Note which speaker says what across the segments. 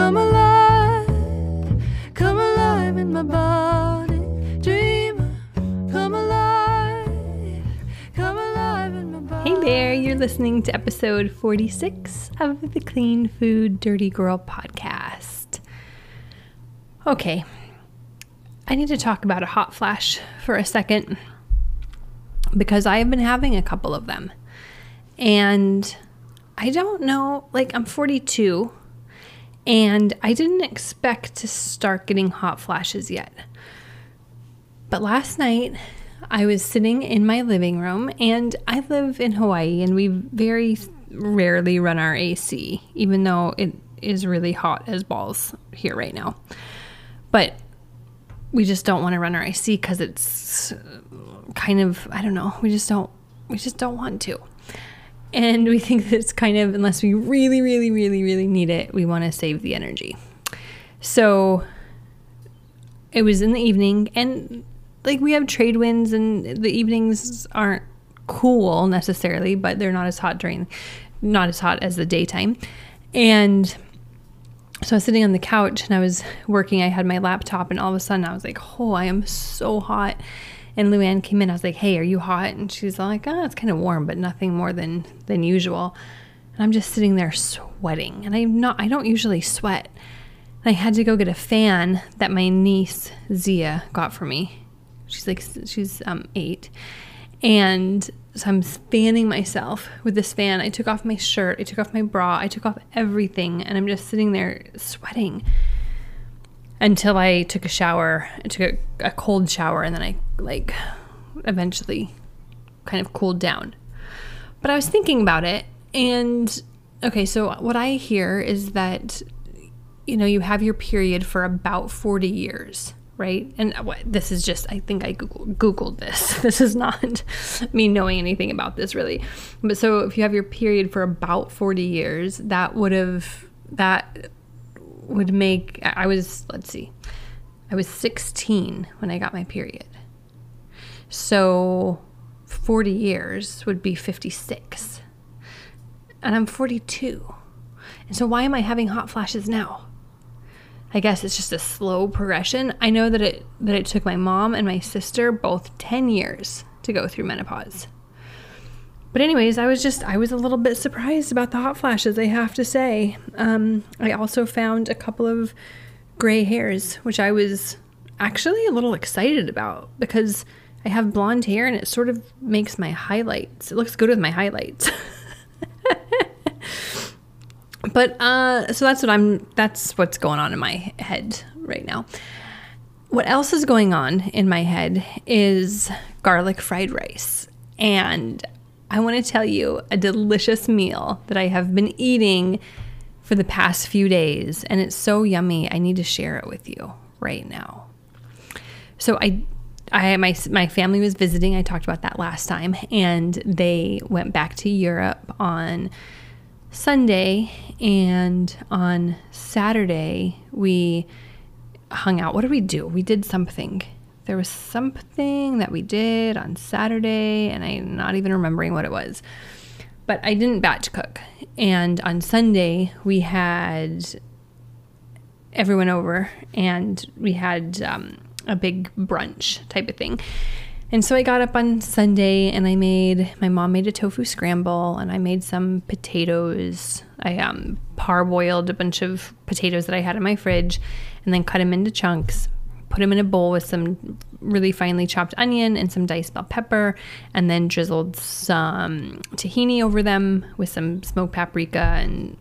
Speaker 1: come alive, come alive in my body. Dreamer, come alive, come alive in my body.
Speaker 2: Hey there, you're listening to episode 46 of the Clean Food Dirty Girl podcast. Okay, I need to talk about a hot flash for a second because I have been having a couple of them. And I don't know, like, I'm 42 and I didn't expect to start getting hot flashes yet. But last night, I was sitting in my living room, and I live in Hawaii, and we very rarely run our AC, even though it is really hot as balls here right now. But we just don't want to run our AC because it's uh, kind of, I don't know, we just don't, we just don't want to. And we think that it's kind of, unless we really, really, really, really need it, we want to save the energy. So it was in the evening, and like we have trade winds, and the evenings aren't cool necessarily, but they're not as hot during, not as hot as the daytime. And so I was sitting on the couch and I was working. I had my laptop, and all of a sudden I was like, oh, I am so hot. And Luann came in. I was like, "Hey, are you hot?" And she's like, "Oh, it's kind of warm, but nothing more than than usual." And I'm just sitting there sweating, and I'm not. I don't usually sweat. And I had to go get a fan that my niece Zia got for me. She's like, she's um eight, and so I'm fanning myself with this fan. I took off my shirt, I took off my bra, I took off everything, and I'm just sitting there sweating until I took a shower. I took a, a, cold shower and then I like eventually kind of cooled down. But I was thinking about it and okay, so what I hear is that you know, you have your period for about 40 years, right? And uh, what, this is just I think I Google, googled this. This is not me knowing anything about this really. But so if you have your period for about 40 years, that would have that would make I was let's see. I was 16 when I got my period. So 40 years would be 56. And I'm 42. And so why am I having hot flashes now? I guess it's just a slow progression. I know that it that it took my mom and my sister both 10 years to go through menopause. But anyways, I was just I was a little bit surprised about the hot flashes. I have to say. Um, I also found a couple of gray hairs, which I was actually a little excited about because I have blonde hair and it sort of makes my highlights. It looks good with my highlights. but uh, so that's what I'm. That's what's going on in my head right now. What else is going on in my head is garlic fried rice. And I want to tell you a delicious meal that I have been eating for the past few days, and it's so yummy. I need to share it with you right now. So I I my my family was visiting. I talked about that last time, and they went back to Europe on Sunday, and on Saturday we hung out. What did we do? We did something there was something that we did on Saturday, and I'm not even remembering what it was. But I didn't batch cook. And on Sunday, we had everyone over and we had um, a big brunch type of thing. And so I got up on Sunday and I made my mom made a tofu scramble and I made some potatoes. I um, parboiled a bunch of potatoes that I had in my fridge and then cut them into chunks put them in a bowl with some really finely chopped onion and some diced bell pepper, and then drizzled some tahini over them with some smoked paprika and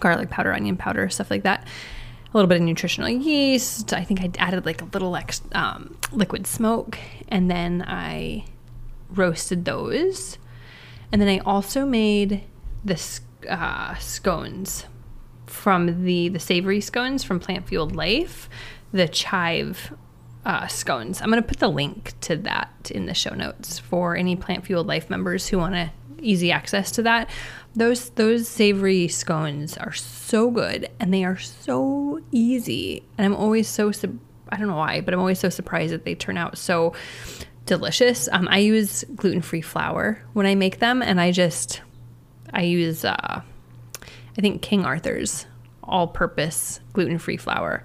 Speaker 2: garlic powder, onion powder, stuff like that. A little bit of nutritional yeast. I think I added like a little ex- um, liquid smoke, and then I roasted those. And then I also made the uh, scones from the the savory scones from Plant Fueled Life the chive uh, scones. I'm going to put the link to that in the show notes for any Plant Fueled Life members who want to easy access to that. Those those savory scones are so good and they are so easy. And I'm always so I don't know why, but I'm always so surprised that they turn out so delicious. Um, I use gluten free flour when I make them, and I just I use uh, I think King Arthur's all purpose gluten free flour.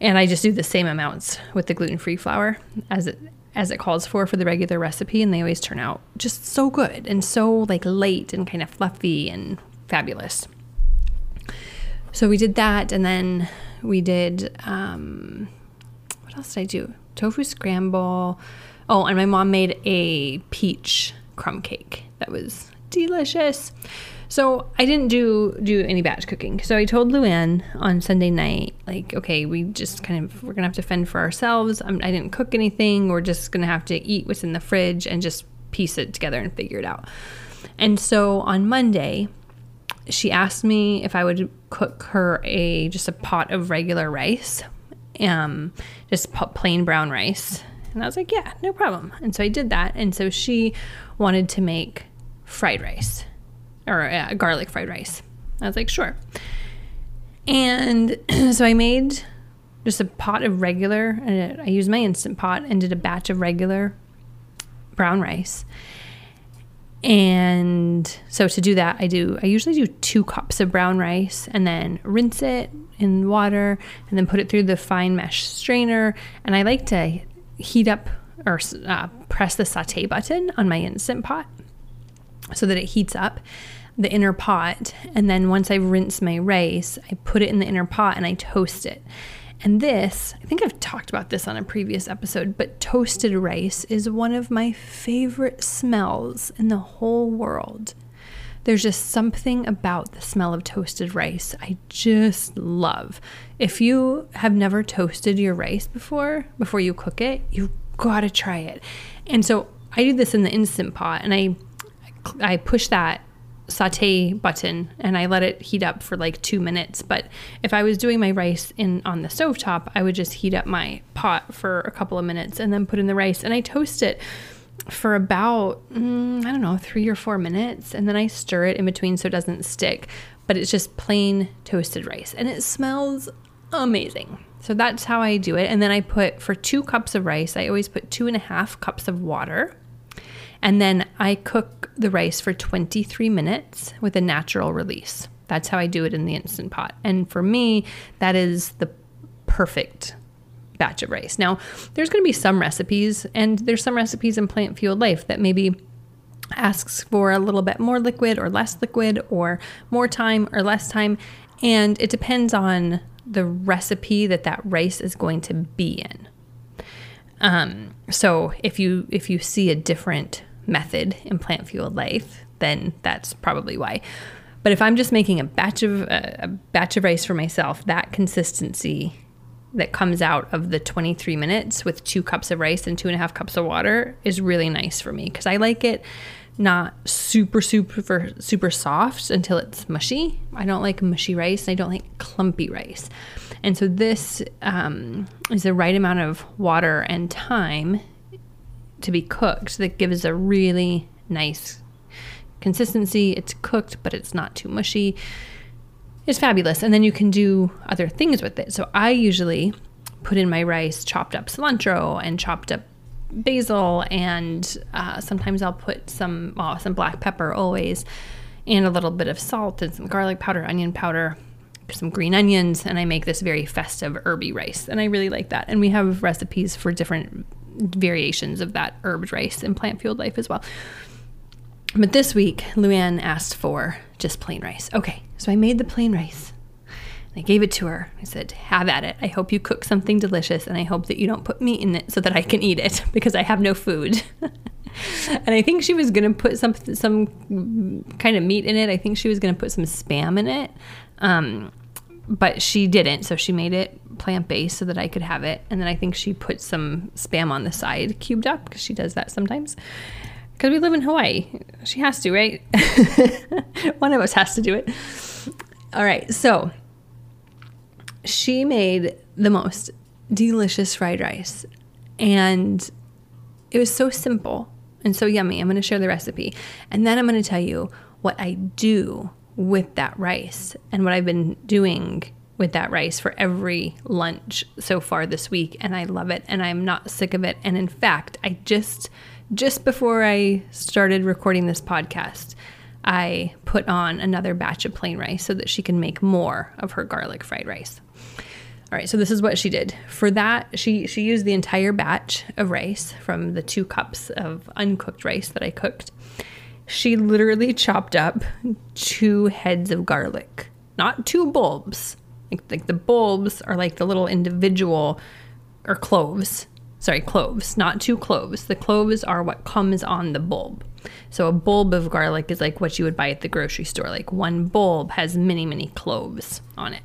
Speaker 2: And I just do the same amounts with the gluten free flour as it as it calls for for the regular recipe and they always turn out just so good and so like light and kind of fluffy and fabulous. So we did that and then we did um, what else did I do? Tofu scramble. Oh, and my mom made a peach crumb cake that was delicious. So I didn't do do any batch cooking. So I told Luann on Sunday night, like, okay, we just kind of we're gonna have to fend for ourselves. I'm, I did not cook anything. We're just gonna have to eat what's in the fridge and just piece it together and figure it out. And so on Monday, she asked me if I would cook her a just a pot of regular rice, um, just plain brown rice. And I was like, yeah, no problem. And so I did that. And so she wanted to make fried rice or uh, garlic fried rice. I was like, sure. And so I made just a pot of regular, and I used my instant pot and did a batch of regular brown rice. And so to do that, I do, I usually do two cups of brown rice and then rinse it in water and then put it through the fine mesh strainer. And I like to heat up or uh, press the saute button on my instant pot so that it heats up the inner pot. And then once I rinse my rice, I put it in the inner pot and I toast it. And this, I think I've talked about this on a previous episode, but toasted rice is one of my favorite smells in the whole world. There's just something about the smell of toasted rice I just love. If you have never toasted your rice before, before you cook it, you've got to try it. And so I do this in the instant pot and I I push that saute button and I let it heat up for like two minutes. But if I was doing my rice in on the stove top, I would just heat up my pot for a couple of minutes and then put in the rice and I toast it for about mm, I don't know three or four minutes and then I stir it in between so it doesn't stick. But it's just plain toasted rice and it smells amazing. So that's how I do it. And then I put for two cups of rice, I always put two and a half cups of water and then I cook the rice for 23 minutes with a natural release. That's how I do it in the instant pot. And for me, that is the perfect batch of rice. Now, there's going to be some recipes, and there's some recipes in Plant Fueled Life that maybe asks for a little bit more liquid or less liquid, or more time or less time. And it depends on the recipe that that rice is going to be in. Um, so if you if you see a different method in plant fueled life, then that's probably why. But if I'm just making a batch of uh, a batch of rice for myself, that consistency that comes out of the 23 minutes with two cups of rice and two and a half cups of water is really nice for me because I like it not super super super soft until it's mushy. I don't like mushy rice. I don't like clumpy rice, and so this um, is the right amount of water and time to be cooked that gives a really nice consistency. It's cooked, but it's not too mushy. It's fabulous. And then you can do other things with it. So I usually put in my rice chopped up cilantro and chopped up basil, and uh, sometimes I'll put some well, some black pepper always, and a little bit of salt and some garlic powder, onion powder, some green onions, and I make this very festive herby rice, and I really like that. And we have recipes for different variations of that herbed rice in plant fueled life as well. But this week, Luann asked for just plain rice. Okay, so I made the plain rice. I gave it to her. I said, Have at it. I hope you cook something delicious and I hope that you don't put meat in it so that I can eat it because I have no food. and I think she was going to put some, some kind of meat in it. I think she was going to put some spam in it. Um, but she didn't. So she made it plant based so that I could have it. And then I think she put some spam on the side, cubed up, because she does that sometimes. Because we live in Hawaii. She has to, right? One of us has to do it. All right. So she made the most delicious fried rice. And it was so simple and so yummy. I'm going to share the recipe. And then I'm going to tell you what I do with that rice and what I've been doing with that rice for every lunch so far this week and I love it and I'm not sick of it and in fact I just just before I started recording this podcast I put on another batch of plain rice so that she can make more of her garlic fried rice. All right, so this is what she did. For that, she she used the entire batch of rice from the 2 cups of uncooked rice that I cooked. She literally chopped up two heads of garlic, not two bulbs. Like, like the bulbs are like the little individual or cloves. Sorry, cloves, not two cloves. The cloves are what comes on the bulb. So a bulb of garlic is like what you would buy at the grocery store. Like one bulb has many, many cloves on it.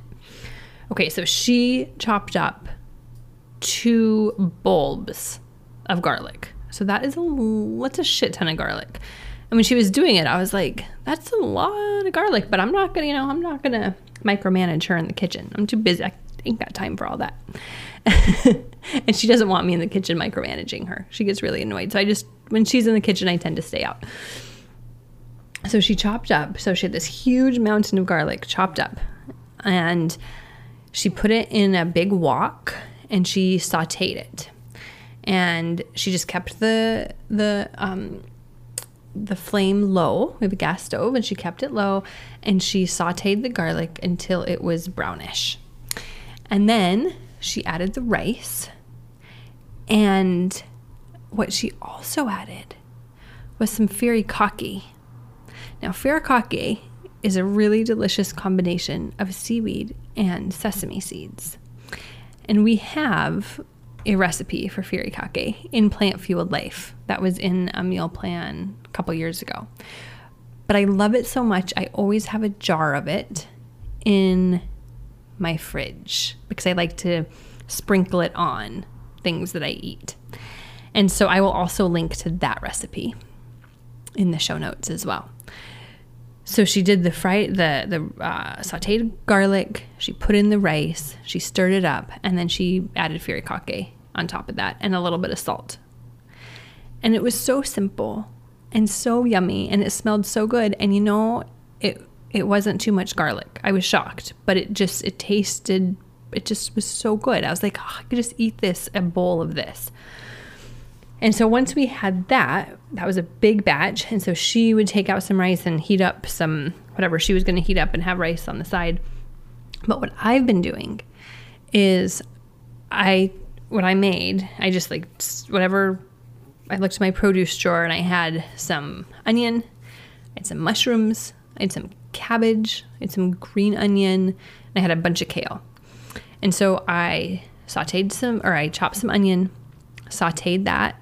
Speaker 2: Okay, so she chopped up two bulbs of garlic. So that is a that's a shit ton of garlic. And when she was doing it, I was like, that's a lot of garlic, but I'm not gonna, you know, I'm not gonna micromanage her in the kitchen. I'm too busy. I ain't got time for all that. and she doesn't want me in the kitchen micromanaging her. She gets really annoyed. So I just when she's in the kitchen, I tend to stay out. So she chopped up. So she had this huge mountain of garlic chopped up. And she put it in a big wok and she sauteed it. And she just kept the the um, the flame low. We have a gas stove, and she kept it low, and she sauteed the garlic until it was brownish. And then she added the rice, and what she also added was some furikake. Now, furikake is a really delicious combination of seaweed and sesame seeds. And we have a recipe for furikake in Plant Fueled Life that was in a meal plan a couple years ago. But I love it so much, I always have a jar of it in my fridge because I like to sprinkle it on things that I eat. And so I will also link to that recipe in the show notes as well. So she did the fried the the uh, sautéed garlic. She put in the rice. She stirred it up, and then she added furikake on top of that, and a little bit of salt. And it was so simple and so yummy, and it smelled so good. And you know, it it wasn't too much garlic. I was shocked, but it just it tasted. It just was so good. I was like, oh, I could just eat this a bowl of this. And so once we had that, that was a big batch. And so she would take out some rice and heat up some whatever she was going to heat up and have rice on the side. But what I've been doing is I what I made, I just like whatever I looked at my produce drawer and I had some onion, I had some mushrooms, I had some cabbage, I had some green onion, and I had a bunch of kale. And so I sauteed some or I chopped some onion, sauteed that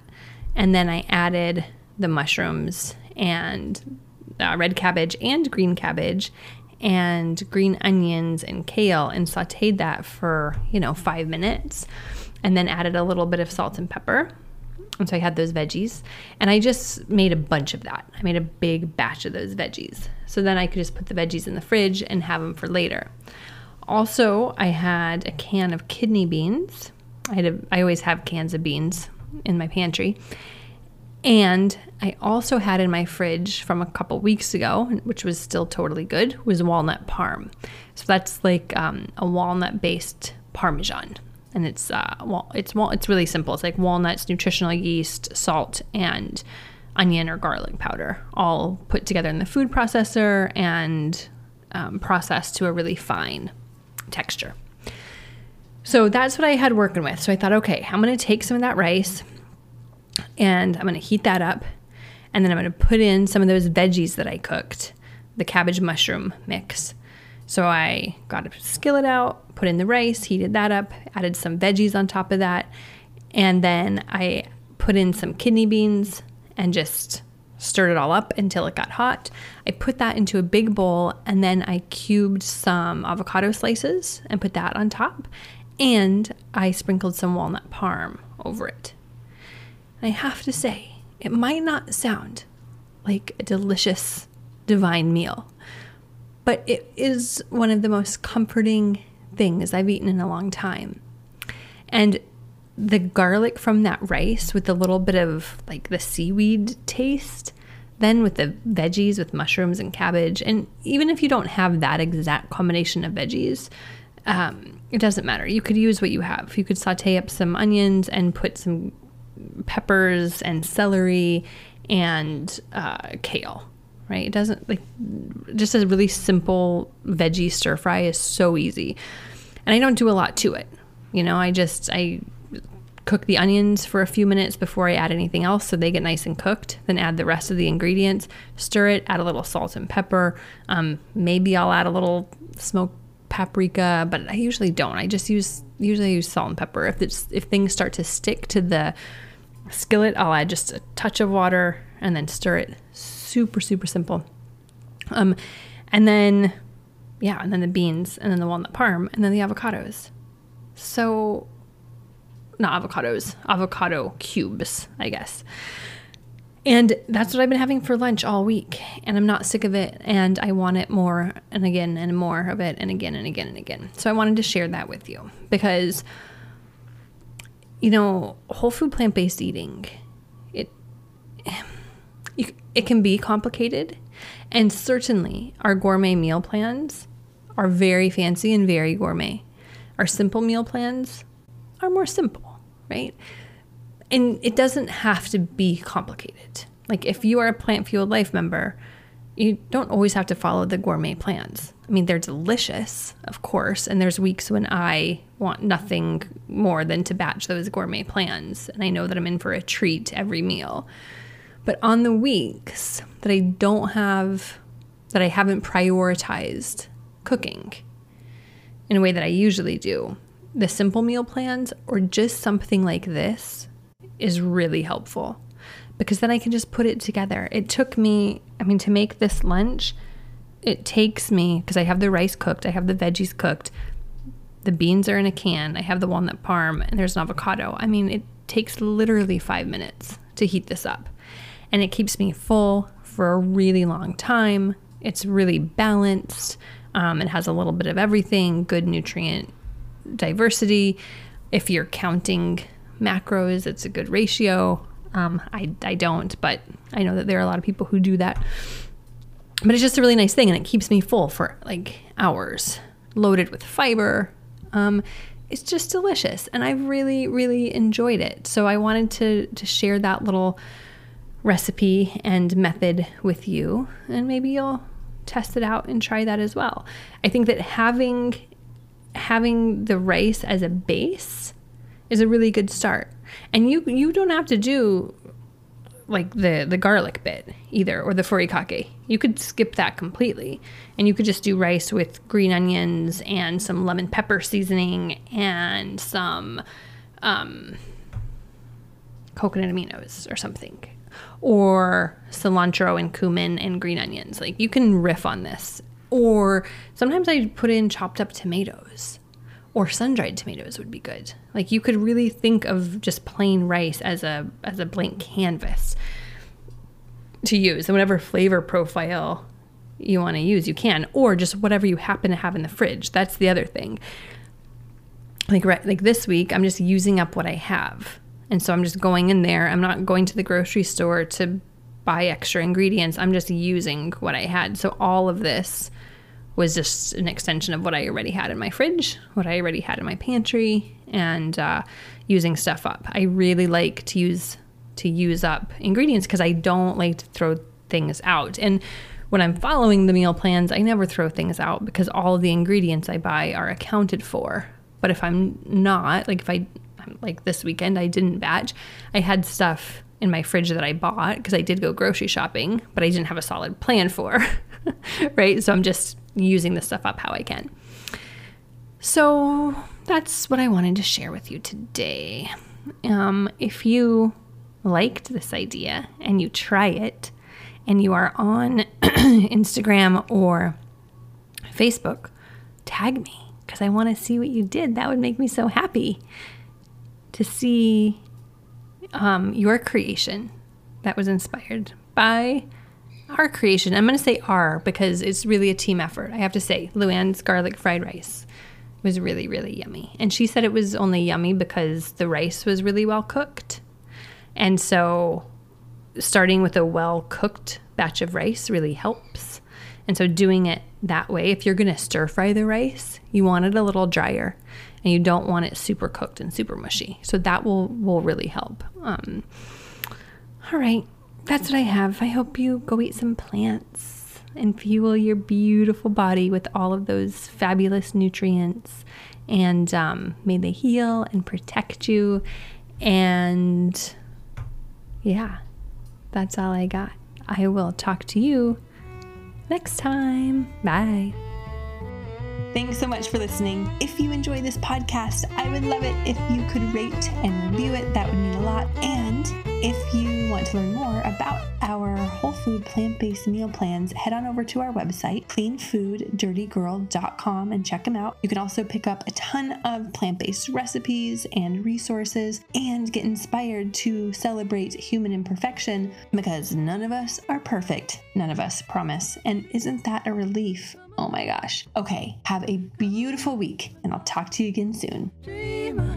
Speaker 2: and then I added the mushrooms and uh, red cabbage and green cabbage and green onions and kale and sauteed that for, you know, five minutes. And then added a little bit of salt and pepper. And so I had those veggies. And I just made a bunch of that. I made a big batch of those veggies. So then I could just put the veggies in the fridge and have them for later. Also, I had a can of kidney beans. I had a, I always have cans of beans in my pantry. And I also had in my fridge from a couple weeks ago, which was still totally good, was walnut parm. So that's like um, a walnut based parmesan. And it's uh, well, it's well, it's really simple. It's like walnuts, nutritional yeast, salt, and onion or garlic powder, all put together in the food processor and um, processed to a really fine texture. So that's what I had working with. So I thought, okay, I'm going to take some of that rice and I'm going to heat that up. And then I'm going to put in some of those veggies that I cooked, the cabbage mushroom mix. So I got a skillet out, put in the rice, heated that up, added some veggies on top of that. And then I put in some kidney beans and just stirred it all up until it got hot. I put that into a big bowl and then I cubed some avocado slices and put that on top and I sprinkled some walnut parm over it. And I have to say, it might not sound like a delicious divine meal, but it is one of the most comforting things I've eaten in a long time. And the garlic from that rice with a little bit of like the seaweed taste, then with the veggies with mushrooms and cabbage, and even if you don't have that exact combination of veggies, um, it doesn't matter. You could use what you have. You could saute up some onions and put some peppers and celery and uh, kale. right? It doesn't like just a really simple veggie stir fry is so easy. And I don't do a lot to it. You know, I just I cook the onions for a few minutes before I add anything else so they get nice and cooked. Then add the rest of the ingredients, stir it, add a little salt and pepper. Um, maybe I'll add a little smoked paprika, but I usually don't. I just use usually use salt and pepper. If it's if things start to stick to the skillet, I'll add just a touch of water and then stir it. Super super simple. Um, and then yeah, and then the beans and then the walnut parm and then the avocados. So not avocados, avocado cubes, I guess. And that's what I've been having for lunch all week. And I'm not sick of it. And I want it more and again and more of it and again and again and again. So I wanted to share that with you because, you know, whole food plant based eating, it, it can be complicated. And certainly our gourmet meal plans are very fancy and very gourmet. Our simple meal plans are more simple, right? And it doesn't have to be complicated. Like if you are a plant fueled life member, you don't always have to follow the gourmet plans. I mean, they're delicious, of course, and there's weeks when I want nothing more than to batch those gourmet plans, and I know that I'm in for a treat every meal. But on the weeks that I don't have, that I haven't prioritized cooking in a way that I usually do, the simple meal plans or just something like this is really helpful because then I can just put it together. It took me, I mean, to make this lunch, it takes me because I have the rice cooked, I have the veggies cooked, the beans are in a can, I have the walnut parm, and there's an avocado. I mean, it takes literally five minutes to heat this up. And it keeps me full for a really long time. It's really balanced. Um, it has a little bit of everything, good nutrient diversity. If you're counting macros, it's a good ratio. Um, I, I don't, but I know that there are a lot of people who do that. But it's just a really nice thing, and it keeps me full for like hours, loaded with fiber. Um, it's just delicious, and I've really, really enjoyed it. So I wanted to to share that little recipe and method with you, and maybe you'll test it out and try that as well. I think that having having the rice as a base is a really good start. And you you don't have to do like the the garlic bit either or the furikake. You could skip that completely and you could just do rice with green onions and some lemon pepper seasoning and some um, coconut aminos or something or cilantro and cumin and green onions. Like you can riff on this. Or sometimes I put in chopped up tomatoes or sun-dried tomatoes would be good. Like you could really think of just plain rice as a as a blank canvas to use and whatever flavor profile you want to use, you can or just whatever you happen to have in the fridge. That's the other thing. Like right, like this week I'm just using up what I have. And so I'm just going in there. I'm not going to the grocery store to buy extra ingredients. I'm just using what I had. So all of this was just an extension of what I already had in my fridge, what I already had in my pantry, and uh, using stuff up. I really like to use to use up ingredients because I don't like to throw things out. And when I'm following the meal plans, I never throw things out because all the ingredients I buy are accounted for. But if I'm not, like if I like this weekend I didn't batch. I had stuff in my fridge that I bought because I did go grocery shopping, but I didn't have a solid plan for. right? So I'm just using the stuff up how I can. So that's what I wanted to share with you today. Um, if you liked this idea and you try it and you are on Instagram or Facebook, tag me because I want to see what you did. That would make me so happy to see um, your creation that was inspired by our creation. I'm going to say our because it's really a team effort. I have to say, Luann's garlic fried rice was really, really yummy. And she said it was only yummy because the rice was really well cooked. And so starting with a well cooked batch of rice really helps. And so doing it that way, if you're going to stir fry the rice, you want it a little drier and you don't want it super cooked and super mushy. So that will will really help. Um, all right, that's what I have. I hope you go eat some plants and fuel your beautiful body with all of those fabulous nutrients. And um, may they heal and protect you. And yeah, that's all I got. I will talk to you next time. Bye. Thanks so much for listening. If you enjoy this podcast, I would love it if you could rate and review it. That would mean a lot. And if you want to learn more about our whole food plant based meal plans, head on over to our website, cleanfooddirtygirl.com, and check them out. You can also pick up a ton of plant based recipes and resources and get inspired to celebrate human imperfection because none of us are perfect. None of us, promise. And isn't that a relief? Oh my gosh. Okay, have a beautiful week, and I'll talk to you again soon.
Speaker 1: Dreamer,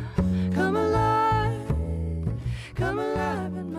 Speaker 1: come alive, come alive.